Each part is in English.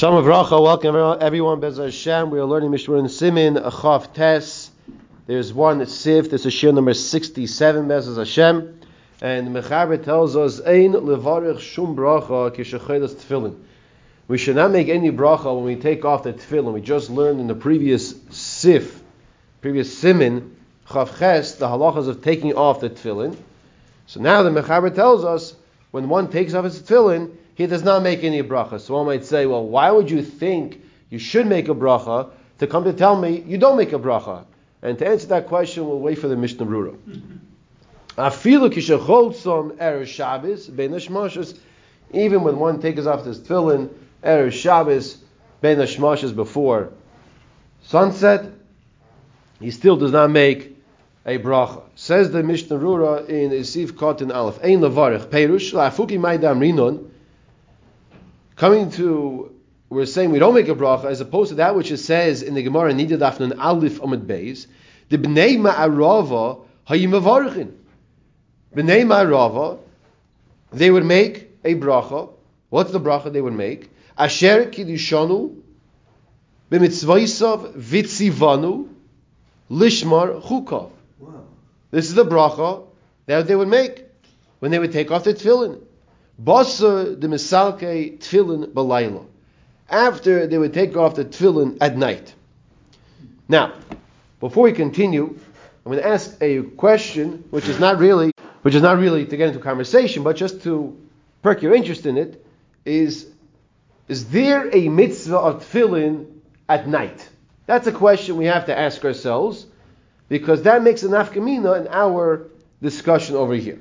Shalom Avracha, welcome everyone. Bez Hashem, we are learning Mishmur and Simin, Achav Tes. There's one Sif, this is Shir number 67, Bez Hashem. And Mechaber tells us, Ein levarich shum bracha kishachelas tefillin. We should not make any bracha when we take off the tefillin. We just learned in the previous Sif, previous Simin, Chav Ches, the halachas of taking off the tefillin. So now the Mechaber tells us, when one takes off his tefillin, he does not make any bracha. So one might say, well, why would you think you should make a bracha to come to tell me you don't make a bracha? And to answer that question, we'll wait for the Mishnah Brura. Even when one takes off his tefillin erev Shabbos ben hashmashas before sunset, he still does not make a bracha. Says the Mishnah Brura in Isif Kotin Aleph, Ein levarich perush lafuki maydam rinon. Coming to, we're saying we don't make a bracha, as opposed to that which it says in the Gemara, Nidad Afnan Alif Amid Beis, the Bnei Ma'arava Hayimavarichin. Bnei Ma'arava, they would make a bracha. What's the bracha they would make? Asher Kiddishanu B'mitzvaisav Vitzivanu Lishmar Chukav. This is the bracha that they would make when they would take off the tefillin. Basar the misalke tefillin balayla. After they would take off the tefillin at night. Now, before we continue, I'm going to ask a question, which is not really, which is not really to get into conversation, but just to perk your interest in it. Is is there a mitzvah of tefillin at night? That's a question we have to ask ourselves, because that makes an afkamina in our discussion over here.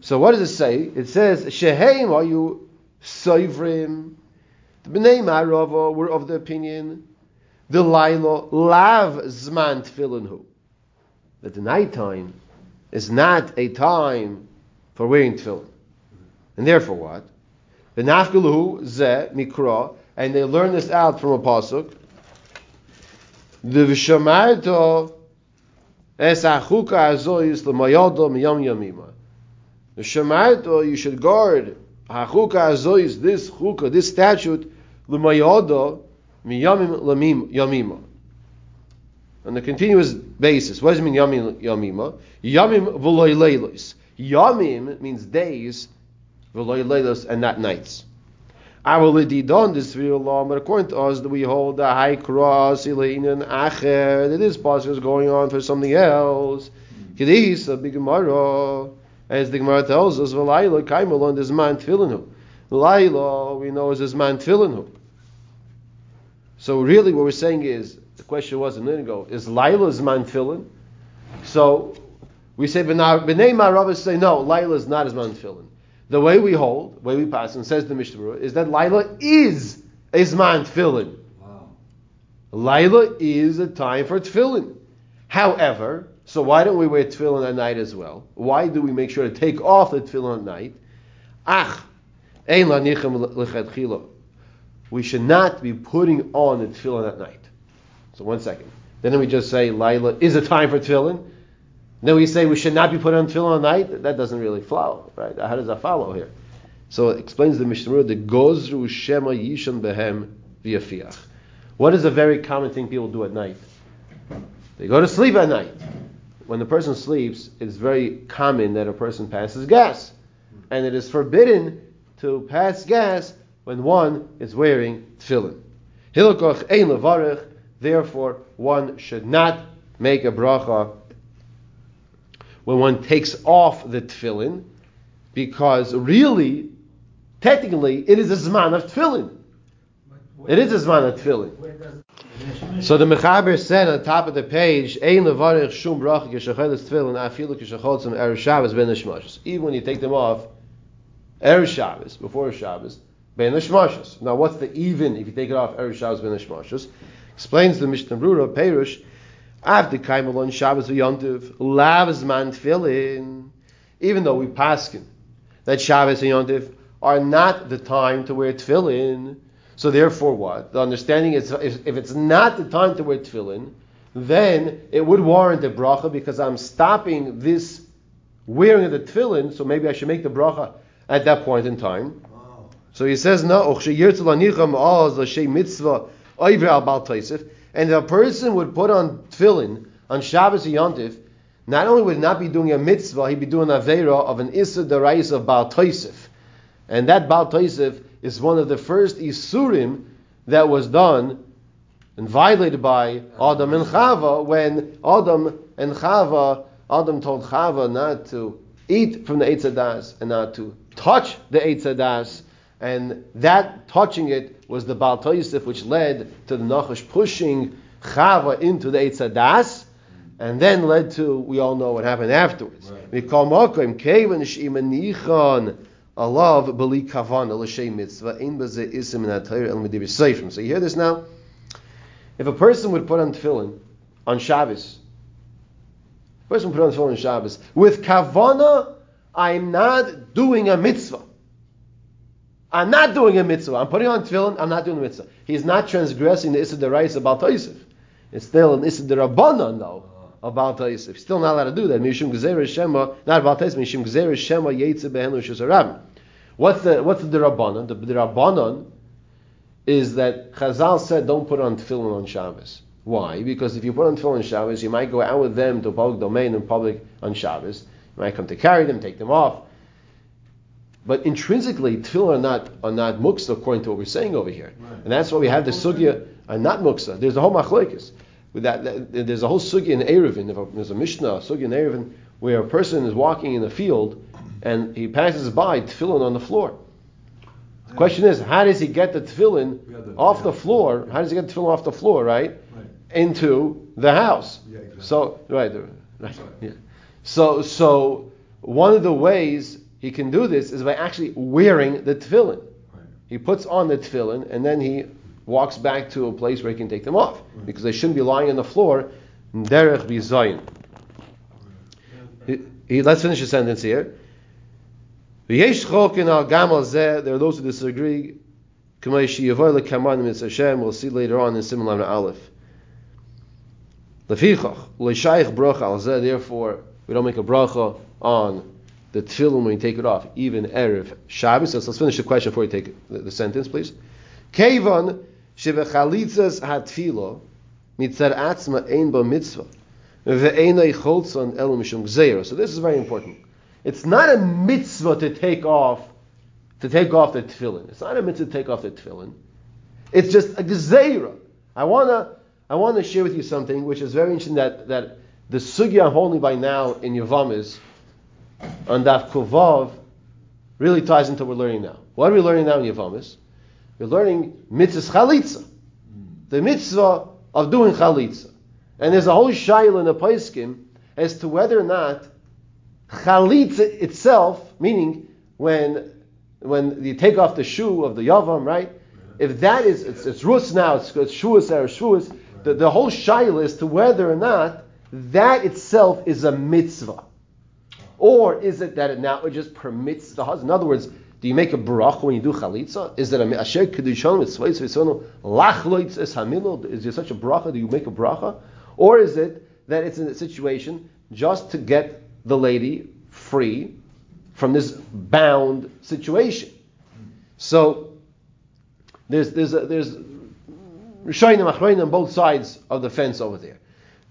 So what does it say? It says, Sheheim are you soivrim? The Bnei Marava were of the opinion, the Laila lav zman tefillin That the night time is not a time for wearing tefillin. And therefore what? The nafkaluhu ze mikra, and they learn this out from a pasuk. The v'shamarto es achuka azoyis l'mayado miyam yamima. The Shemarto, oh, you should guard Hachuka Azois, this Chuka, this statute, L'mayodo, Miyamim Lamim Yamima. On a continuous basis. What does it mean Yamim Yamima? Yamim V'loy Leilos. Yamim means days, V'loy Leilos, and not nights. Our lididon this law, but according to us, we hold the high cross, ilainin acher, that this passage is going on for something else. Kedis, a big gemara. As the Gemara tells us, "V'layla kaimalon is man tefillinu." Laila, we know is his man tefillinu. So really, what we're saying is the question was a minute ago: Is Laila's man tefillin? So we say b'nei Marav say no, Laila is not his man tefillin. The way we hold, the way we pass, and says the Mishnah is that Laila is his man tefillin. Wow. Laila is a time for tefillin. However, so why don't we wear tefillin at night as well? Why do we make sure to take off the tefillin at night? Ach, ein lanichem l'chadchilo. we should not be putting on the tefillin at night. So one second. Then we just say Laila is a time for tefillin. Then we say we should not be putting on tefillin at night. That doesn't really follow, right? How does that follow here? So it explains the Mishnah the Gozru Shema Yishon Behem V'Yafiach. What is a very common thing people do at night? They go to sleep at night when the person sleeps, it's very common that a person passes gas. And it is forbidden to pass gas when one is wearing tefillin. Hilakoch ein levarich, therefore one should not make a bracha when one takes off the tefillin, because really, technically, it is a zman of tefillin. It is a zman of tefillin. So the Mechaber said on top of the page, Ein levarich shum bracha kishacheles tefillin afilu kishachotzim erev Shabbos ben hashmashos. Even when you take them off, erev Shabbos, before Shabbos, ben hashmashos. Now what's the even if you take it off erev Shabbos ben hashmashos? Explains the Mishnah Brura, Perush, after kaimalon Shabbos v'yontiv, lav man tefillin. Even though we paskin that Shabbos and Yontiv are not the time to wear tefillin, so therefore, what the understanding is, if, if it's not the time to wear tefillin, then it would warrant a bracha because I'm stopping this wearing of the tefillin. So maybe I should make the bracha at that point in time. So he says, no, mitzvah and a person would put on tefillin on Shabbos or Yontif, not only would not be doing a mitzvah, he'd be doing a vera of an Issa Darais of Baal Toisif. And that Baal Toisif is one of the first Isurim that was done and violated by Adam and Chava when Adam and Chava, Adam told Chava not to eat from the Eitz Adas and not to touch the Eitz Adas and that touching it was the Baal Toisif, which led to the Nachash pushing Chava into the Eitz Adas, and then led to, we all know what happened afterwards. We Alav Bali Kavan, L'Shem Mitzvah, Ein Baze Isim in Atayr El Mediv Seifrim. So you hear this now? If a person would put on tefillin on Shabbos, person put on tefillin on Shabbos, with Kavana, I'm not doing a mitzvah. I'm not doing a mitzvah. I'm putting on tefillin. I'm not doing a mitzvah. He's not transgressing the Issa Derais about Yosef. It's still an Issa Derabbanan though about. He's still not allowed to do that. Mishum Gezer Shema, not about Yosef. Mishum Gezer Shema. What's the what's the Derabbanan? The Derabbanan is that Chazal said don't put on tefillin on Shabbos. Why? Because if you put on tefillin on Shabbos, you might go out with them to public domain in public on Shabbos. You might come to carry them, take them off. But intrinsically, tefillin are not are not muksa according to what we're saying over here, right. and that's why we have the sugya are not muksa. There's a whole machlekes. With that, that, there's a whole sugya in Eruvin. There's a mishnah a sugya in Eruvin where a person is walking in the field and he passes by tefillin on the floor. The question is, how does he get the tefillin off the floor? How does he get the tefillin off the floor, right, right. into the house? Yeah, exactly. So right, right, yeah. So so one of the ways he can do this is by actually wearing the tefillin. Right. He puts on the tefillin and then he walks back to a place where he can take them off because they shouldn't be lying on the floor. Derech bizayin. Let's finish the sentence here. There are those who disagree. We'll see later on in Simon Aleph. Therefore, we don't make a bracha on the tefillin when you take it off, even erev Shabbos. So let's finish the question before you take the, the sentence, please. Kevan shebechalitzas hatfilo mitzar atzma ein ba mitzvah ve'enai cholzon elu mishum gzeira. So this is very important. It's not a mitzvah to take off to take off the tefillin. It's not a mitzvah to take off the tefillin. It's just a gzeira. I wanna I want to share with you something which is very interesting that, that the sugya I'm holding by now in Yavam is on Daf Kuvav really ties into what we're learning now. What are we learning now in Yavamis? We're learning mitzvah chalitza, the mitzvah of doing chalitza. And there's a whole shail in the Paiskim as to whether or not chalitza itself, meaning when when you take off the shoe of the yavam, right? If that is it's, it's rus now, it's, it's shuas or shuas. The, the whole shail is to whether or not that itself is a mitzvah. Or is it that it now it just permits the husband? In other words, do you make a bracha when you do chalitza? Is it a asher kedushan with v'sono lachloitz es hamilo? Is there such a bracha? Do you make a bracha? Or is it that it's in a situation just to get the lady free from this bound situation? So there's there's a, there's Rishayim Achreinim on both sides of the fence over there.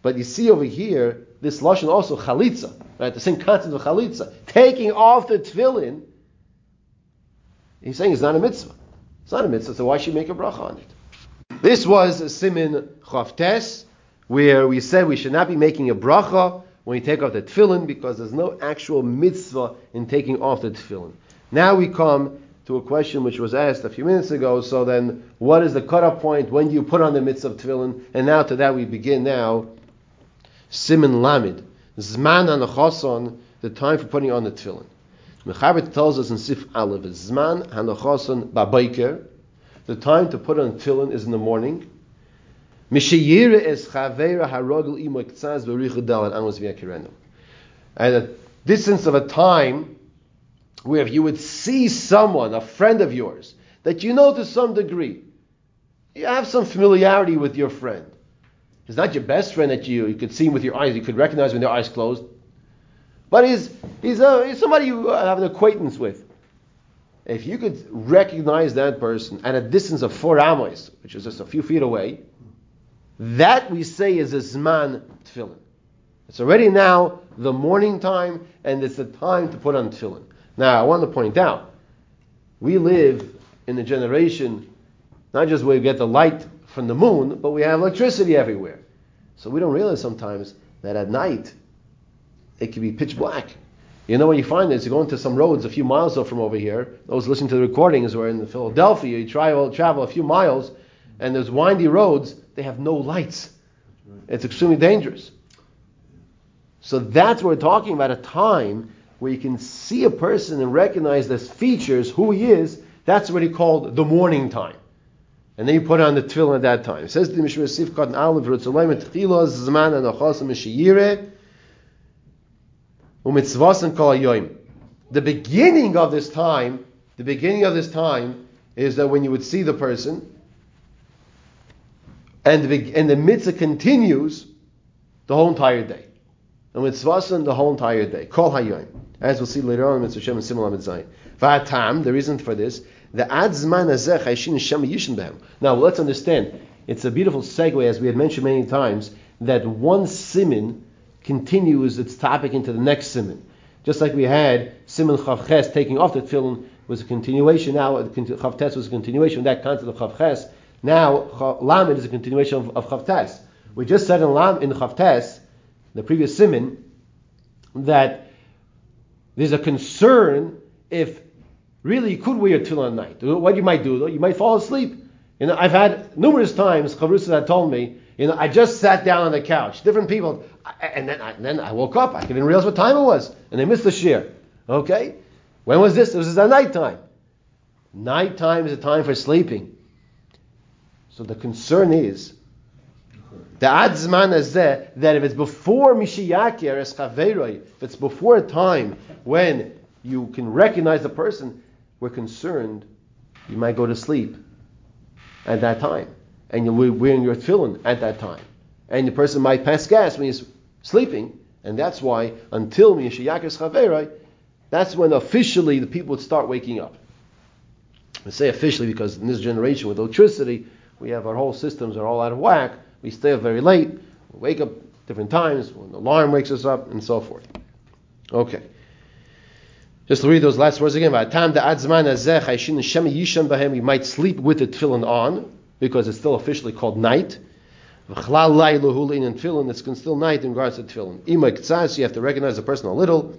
But you see over here, this lashon also chalitza, right? The same concept of chalitza, taking off the tefillin. He's saying it's not a mitzvah. It's not a mitzvah, so why should you make a bracha on it? This was a simin chavtes, where we said we should not be making a bracha when you take off the tefillin because there's no actual mitzvah in taking off the tefillin. Now we come to a question which was asked a few minutes ago. So then, what is the cutoff point? When do you put on the mitzvah of tefillin? And now to that we begin now Simin Lamid, Zman Hanachoson, the time for putting on the tefillin. Mechaber tells us in Sif Aleph, Zman Hanachoson Babayker, the time to put on tefillin is in the morning. Mishayira es Chavera Harogel Imo Ktsaz Amos. At a distance of a time where if you would see someone, a friend of yours, that you know to some degree, you have some familiarity with your friend, He's not your best friend that you, you could see him with your eyes, you could recognize when their eyes closed. But he's, he's, a, he's somebody you uh, have an acquaintance with. if you could recognize that person at a distance of four amos, which is just a few feet away, that we say is a zman tefillin. It's already now the morning time, and it's the time to put on tefillin. Now, I want to point out, we live in a generation, not just where we get the light from the moon, but we have electricity everywhere. So we don't realize sometimes that at night it can be pitch black. You know what you find is you go into some roads a few miles off from over here. Those listening to the recordings were in Philadelphia. You travel travel a few miles, and there's windy roads. They have no lights. It's extremely dangerous. So that's what we're talking about a time where you can see a person and recognize his features, who he is. That's what he called the morning time. And then you put on the tefillin at that time. It says the Tchilah Zman. The beginning of this time, the beginning of this time is that when you would see the person, and the, and the mitzvah continues the whole entire day. And with Tzvasan the whole entire day. Kol Hayoim. As we'll see later on Mitzvah Shem and Simul Zayin. Va'atam, the reason for this, the ad zman azeh chayshin shem yishin. Now let's understand. It's a beautiful segue, as we had mentioned many times, that one simon continues its topic into the next simon. Just like we had simon chavches taking off the tefillin was a continuation. Now chavtes was a continuation of that concept of chavches. Now lamed is a continuation of, of chavtes. We just said in lam in chavtes, the previous simon, that there's a concern if really you could wear tefillin at night. What you might do though, you might fall asleep. You know, I've had numerous times chavrusas that told me, you know, I just sat down on the couch. Different people, and then I, and then I woke up. I didn't realize what time it was, and they missed the shear. Okay, when was this? This was at night time. Night time is a time for sleeping. So the concern is the adzman is that if it's before Mishiyakir es if it's before a time when you can recognize the person, we're concerned you might go to sleep at that time. And you're wearing your tefillin at that time. And the person might pass gas when he's sleeping. And that's why until Mishiyakis Chaverai, that's when officially the people would start waking up. I say officially because in this generation with electricity, we have our whole systems are all out of whack. We stay up very late, we wake up different times when the alarm wakes us up, and so forth. Okay. Just to read those last words again. We might sleep with the tefillin on because it's still officially called night. In tefillin, it's still night in regards to tefillin. You have to recognize the person a little.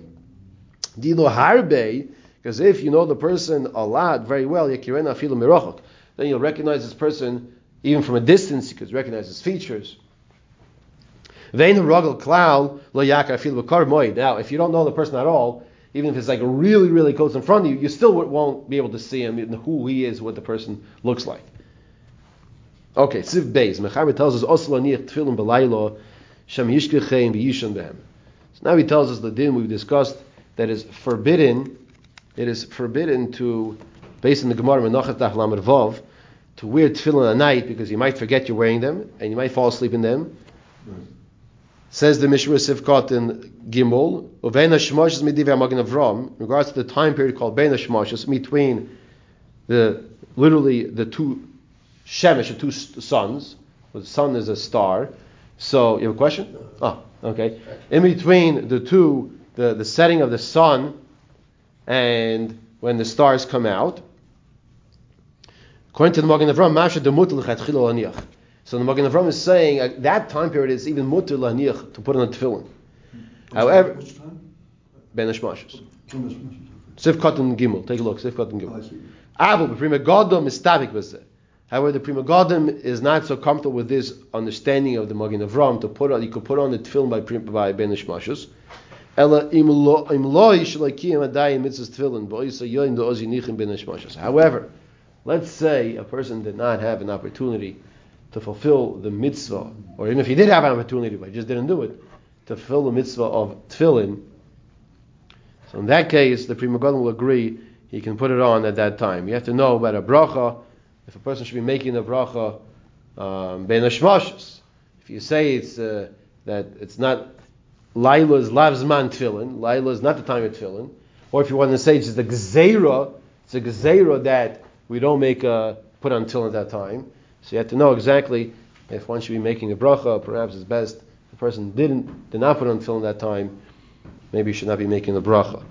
Because if you know the person a lot very well, then you'll recognize this person even from a distance. You could recognize his features. Now, if you don't know the person at all, even if it's like really, really close in front of you, you still won't be able to see him, who he is, what the person looks like. Okay, Siv Beis. Mechaber tells us. So now he tells us the din we've discussed that is forbidden, it is forbidden to, based on the Gemara Menachat Daf Lamed Vav, to wear tefillin at night because you might forget you're wearing them and you might fall asleep in them. Says the Mishra Sivkot in Gimel, Uvein Hashmoshes Midiv Magen Avram, in regards to the time period called Bein Hashmoshes, between the literally the two Shemesh, the two suns. The sun is a star. So you have a question? Oh, okay. In between the two, the, the setting of the sun and when the stars come out. According to the Magen Avram, Masha Demutel Aniach. So the Magen Avram is saying uh, that time period is even mutter laniach to put on a tefillin. However, Ben Ashmashas. Sifkat and Gimel. Take a look. Sifkat and Gimel. Abu, Pri Megadim is stavik However, the Pri Megadim is not so comfortable with this understanding of the Magen Avram to put on. You could put on the tefillin by by Ben Ashmashas. Ella im lo im lo yishlakim adai mitzvah tefillin bo'isa yoin do ozi nichin ben Ashmashas. However, let's say a person did not have an opportunity to fulfill the mitzvah, or even if he did have an opportunity but he just didn't do it, to fulfill the mitzvah of tefillin. So in that case, the Pri Megadim will agree he can put it on at that time. You have to know about a bracha, if a person should be making a bracha um, ben If you say it's uh, that it's not Laila's lavzman tefillin, Laila is not the time of tefillin, or if you want to say it's the gzeira, It's a gezerah that we don't make a put on till at that time. So you have to know exactly if one should be making a bracha. Perhaps it's best the person didn't did not put on at that time. Maybe you should not be making the bracha.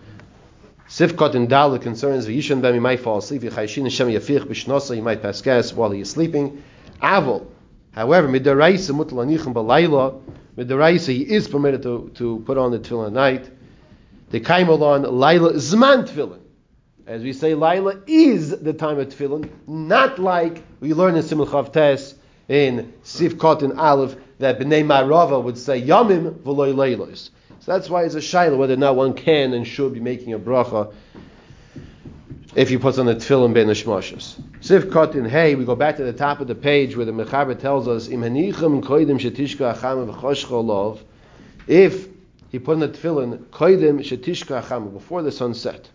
Sifkot and Dalit concerns V'yishan bem, he might fall asleep, V'chayshin Hashem yafich b'shnosa, he might pass gas while he is sleeping. Avol, however, midaraisa mutal anichem b'layla, midaraisa he is permitted to, to put on the tefillin at night. The kaimalon laila zman tefillin. As we say, laila is the time of tefillin, not like we learn in Simul Chavtes in Sifkot and Aleph that Bnei Marava would say yamim v'loy leilos. So that's why it's a shaila whether or not one can and should be making a bracha if he puts on the tefillin ben hashmashas. Sif cut in hey, we go back to the top of the page where the mechaber tells us im hanichem koidim shetishka acham v'choshcha If he put on the tefillin koidim shetishka acham before the sun set,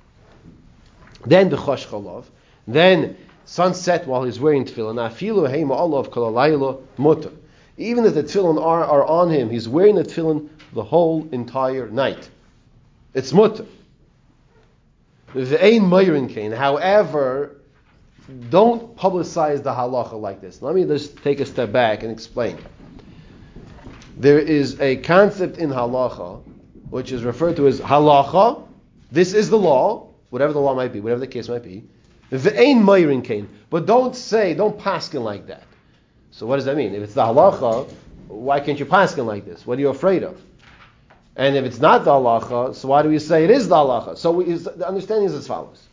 then the choshcha then sunset while he's wearing tefillin. Afilu hey ma'alav kol mutter. Even if the tefillin are, are on him, he's wearing the tefillin the whole entire night. It's mutter. Ve'ein mayrin kain. However, don't publicize the halacha like this. Let me just take a step back and explain. There is a concept in halacha which is referred to as halacha. This is the law, whatever the law might be, whatever the case might be. Ve'ein mayrin kain. But don't say, don't paskin like that. So what does that mean? If it's the halacha, why can't you paskin like this? What are you afraid of? And if it's not the halacha, so why do we say it is the halacha? So we, the understanding is as follows.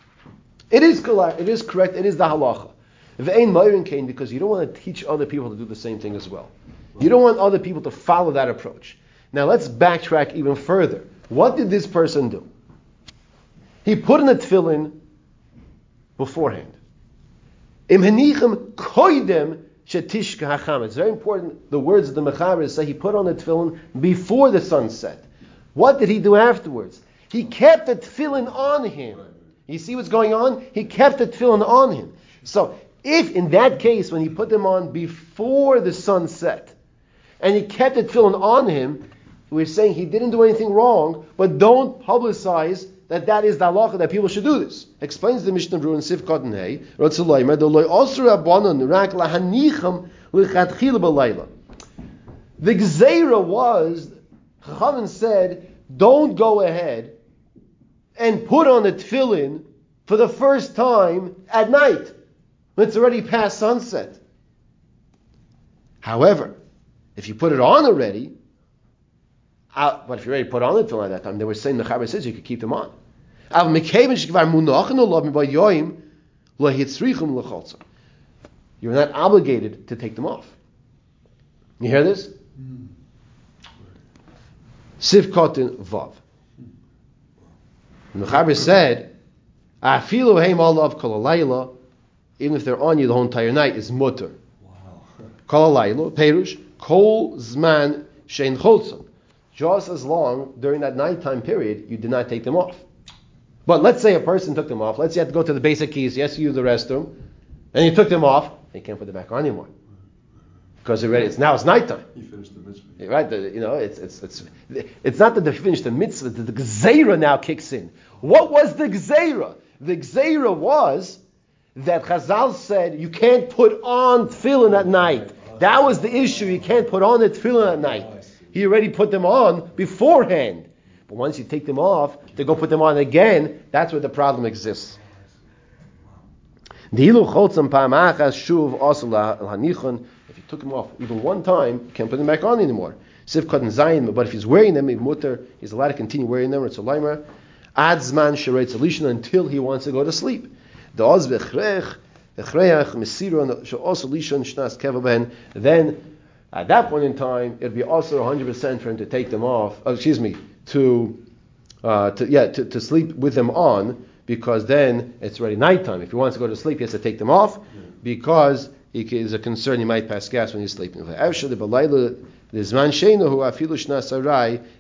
It is correct, it is correct, it is the halacha. Ve'ein moirin kain, because you don't want to teach other people to do the same thing as well. You don't want other people to follow that approach. Now let's backtrack even further. What did this person do? He put in a tefillin beforehand. Koidem shetishka hacham. It's very important. The words of the mechaber say he put on the tefillin before the sunset. What did he do afterwards? He kept the tefillin on him. You see what's going on? He kept the tefillin on him. So, if in that case, when he put them on before the sun set, and he kept the tefillin on him, we're saying he didn't do anything wrong, but don't publicize that that is the halacha that people should do this. Explains the Mishnah Berurah in Sif Cotton Hay, Ratzalaymer, the loy osur abanon rak lahanicham lichatchil b'layla. The gzeira was, Chachamim said, don't go ahead and put on the tefillin for the first time at night when it's already past sunset. However, if you put it on already, uh, but if you already put on the tefillin at that time, they were saying the Chaber says you could keep them on. You're not obligated to take them off. You hear this? Siv Kotin Vav. And the Chaber said, Afilu heim olav kol even if they're on you the whole entire night, is mutter. Kol alayla, perush, kol zman shein cholzon. Just as long during that nighttime period, you did not take them off. But let's say a person took them off. Let's say you have to go to the basic keys. Yes, you use the restroom, and you took them off. They can't put them back on anymore because already it's now it's nighttime. He finished the mitzvah. Right? The, you know, it's it's it's it's not that they finished the mitzvah. The, the gzeira now kicks in. What was the gzeira? The gzeira was that Chazal said you can't put on tefillin at night. That was the issue. You can't put on the tefillin at night. He already put them on beforehand. But once you take them off, to go put them on again, that's where the problem exists. If you took them off even one time, you can't put them back on anymore. But if he's wearing them, he's allowed to continue wearing them. It's a limer. Adzman until he wants to go to sleep. Then, at that point in time, it'd be also 100% for him to take them off. Oh, excuse me, to uh, to, yeah, to, to sleep with them on because then it's already nighttime. If he wants to go to sleep, he has to take them off because it is a concern he might pass gas when he's sleeping.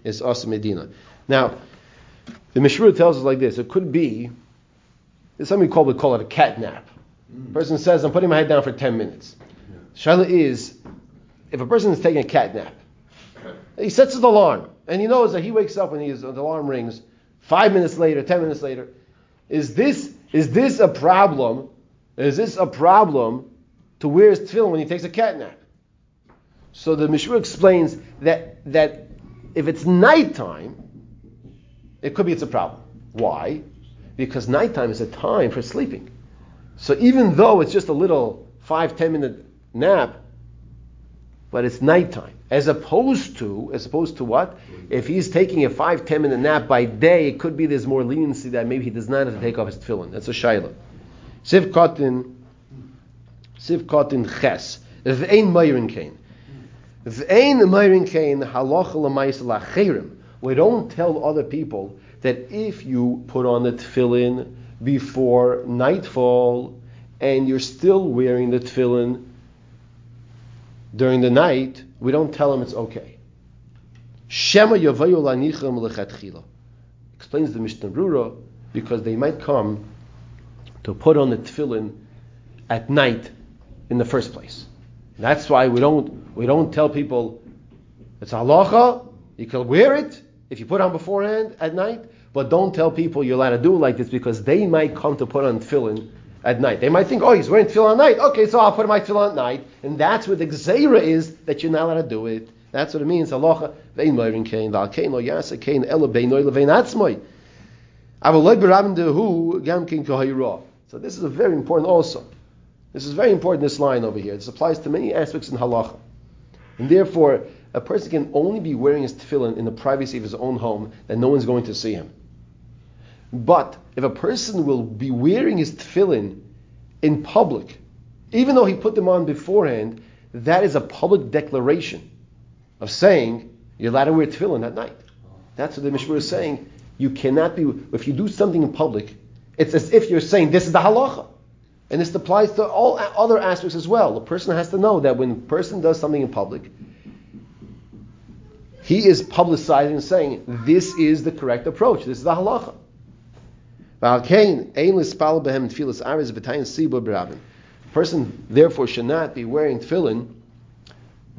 is also medina. Now, the Mishra tells us like this: it could be something we call we call it a cat nap. Mm. person says, "I'm putting my head down for ten minutes." Yeah. Shaila is, if a person is taking a cat nap, he sets his alarm. And he knows that he wakes up when his, the alarm rings, five minutes later, ten minutes later. Is this is this a problem? Is this a problem to wear his tefillin when he takes a cat nap? So the Mishra explains that that if it's nighttime, it could be it's a problem. Why? Because nighttime is a time for sleeping. So even though it's just a little five, ten minute nap, but it's nighttime. As opposed to, as opposed to what? If he's taking a five, ten minute nap by day, it could be there's more leniency that maybe he does not have to take off his tefillin. That's a shayla. Siv kotin, siv kotin ches. V'ein mayrin kain. V'ein mayrin kain halacha l'mayis lacherim. We don't tell other people that if you put on the tefillin before nightfall and you're still wearing the tefillin during the night, we don't tell them it's okay. Shema yavayu lanicham lechatchila. Explains the Mishnah Brura because they might come to put on the tefillin at night in the first place. That's why we don't we don't tell people it's halacha. You can wear it if you put on beforehand at night, but don't tell people you're allowed to do it like this because they might come to put on tefillin at night. They might think, oh, he's wearing tefillin at night. Okay, so I'll put my tefillin at night. And that's what the gzeira is, that you're not allowed to do it. That's what it means. Halacha, vein moirin kain, val kain lo yasa kain, ela bein oil vein atzmoy. Avaloi berabin dehu, gam kin kohayra. So this is a very important also. This is very important, this line over here. This applies to many aspects in halacha. And therefore, a person can only be wearing his tefillin in the privacy of his own home, that no one's going to see him. But if a person will be wearing his tefillin in public, even though he put them on beforehand, that is a public declaration of saying you're allowed to wear tefillin at night. That's what the Mishmur is saying. You cannot be, if you do something in public, it's as if you're saying this is the halacha. And this applies to all other aspects as well. The person has to know that when a person does something in public, he is publicizing and saying, this is the correct approach. This is the halacha. A person therefore should not be wearing tefillin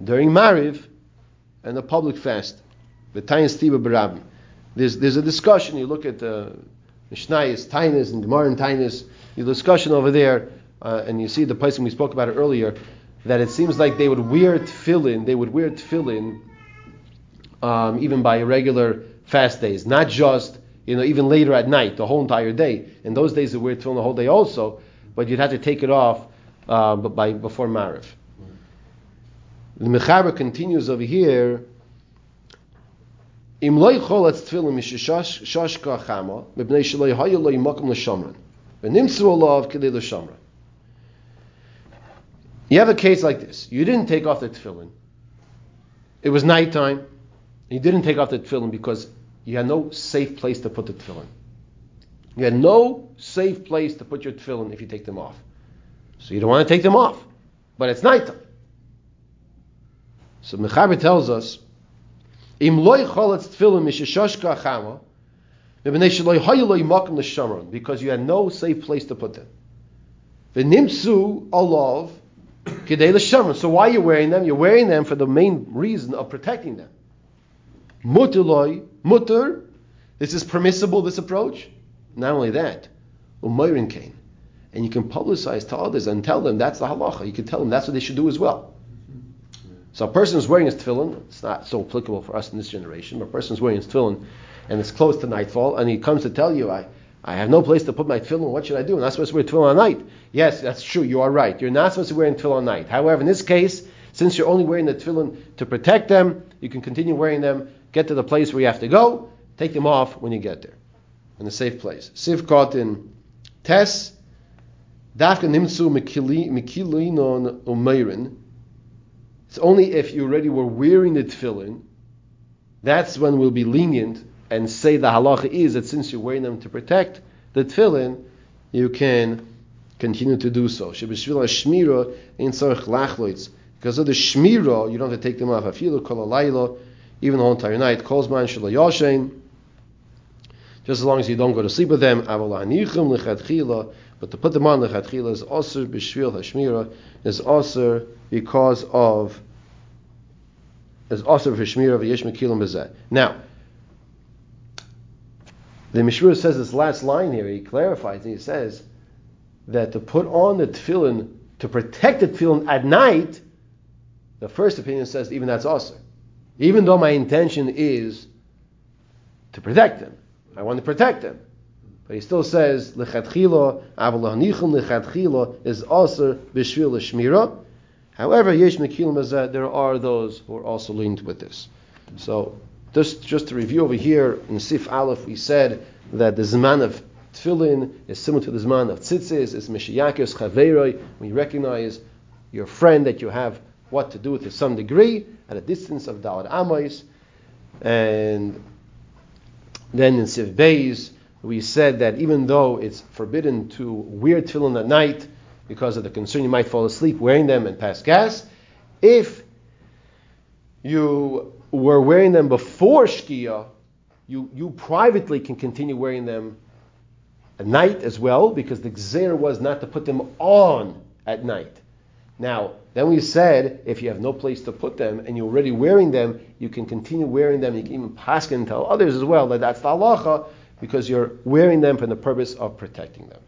during Mariv and a public fast. There's, there's a discussion. You look at the Mishnayis, Tainis, and Gemara and Tainis. The discussion over there, uh, and you see the place we spoke about it earlier, that it seems like they would wear tefillin. They would wear tefillin um, even by regular fast days, not just you know, even later at night, the whole entire day. In those days, they wear tefillin the whole day also, but you'd have to take it off uh, by before Mariv. The Mechaber continues over here. Im loy tefillin chama hayu loy l'shamran olav l'shamran. You have a case like this. You didn't take off the tefillin. It was nighttime. You didn't take off the tefillin because you had no safe place to put the tefillin. You had no safe place to put your tefillin if you take them off. So you don't want to take them off. But it's nighttime. So Mechaber tells us, Im loy choletz tefillin mishashashka chama, because you had no safe place to put them. V'nimsu alav kedei l'shamron. So why are you wearing them? You're wearing them for the main reason of protecting them. Mutaloi, mutter. This is permissible, this approach. Not only that, umayrin kain. And you can publicize to others and tell them that's the halacha. You can tell them that's what they should do as well. So a person is wearing his tefillin, it's not so applicable for us in this generation, but a person is wearing his tefillin and it's close to nightfall, and he comes to tell you, I, I have no place to put my tefillin, what should I do? I'm not supposed to wear tefillin at night. Yes, that's true, you are right. You're not supposed to wear tefillin at night. However, in this case, since you're only wearing the tefillin to protect them, you can continue wearing them get to the place where you have to go, take them off when you get there, in a safe place. Siv caught in Tes, Dafka Nimtsu Mikilinon Umeirin. It's only if you already were wearing the tefillin, that's when we'll be lenient and say the halacha is that since you're wearing them to protect the tefillin, you can continue to do so. Because of the shmira, you don't have to take them off. Even the whole entire night. Calls man yashen. Just as long as you don't go to sleep with them, but to put them on lechatchila is also b'shvil hashmira is also because of is also for shmira of yesh mekilim. Now, The Mishra says this last line here, he clarifies and he says that to put on the tefillin, to protect the tefillin at night, the first opinion says even that's also. Even though my intention is to protect them. I want to protect them. But he still says, Lechatchila, Avalahnichum Lechatchila is also Bishvil Shmira. However, Yesh Mekilim there are those who are also linked with this. So, just, just to review over here, in Sif Aleph, we said that the Zman of Tfilin is similar to the Zman of Tzitzis, is Mishiyakis Chaveroi, you recognize your friend that you have what to do to some degree, at a distance of Dalit Amais. And then in Sif Beis, we said that even though it's forbidden to wear tefillin at night because of the concern you might fall asleep wearing them and pass gas, if you were wearing them before Shkia, you, you privately can continue wearing them at night as well because the Gzer was not to put them on at night. Now, then we said if you have no place to put them and you're already wearing them, you can continue wearing them. You can even pass and tell others as well that that's the halacha because you're wearing them for the purpose of protecting them.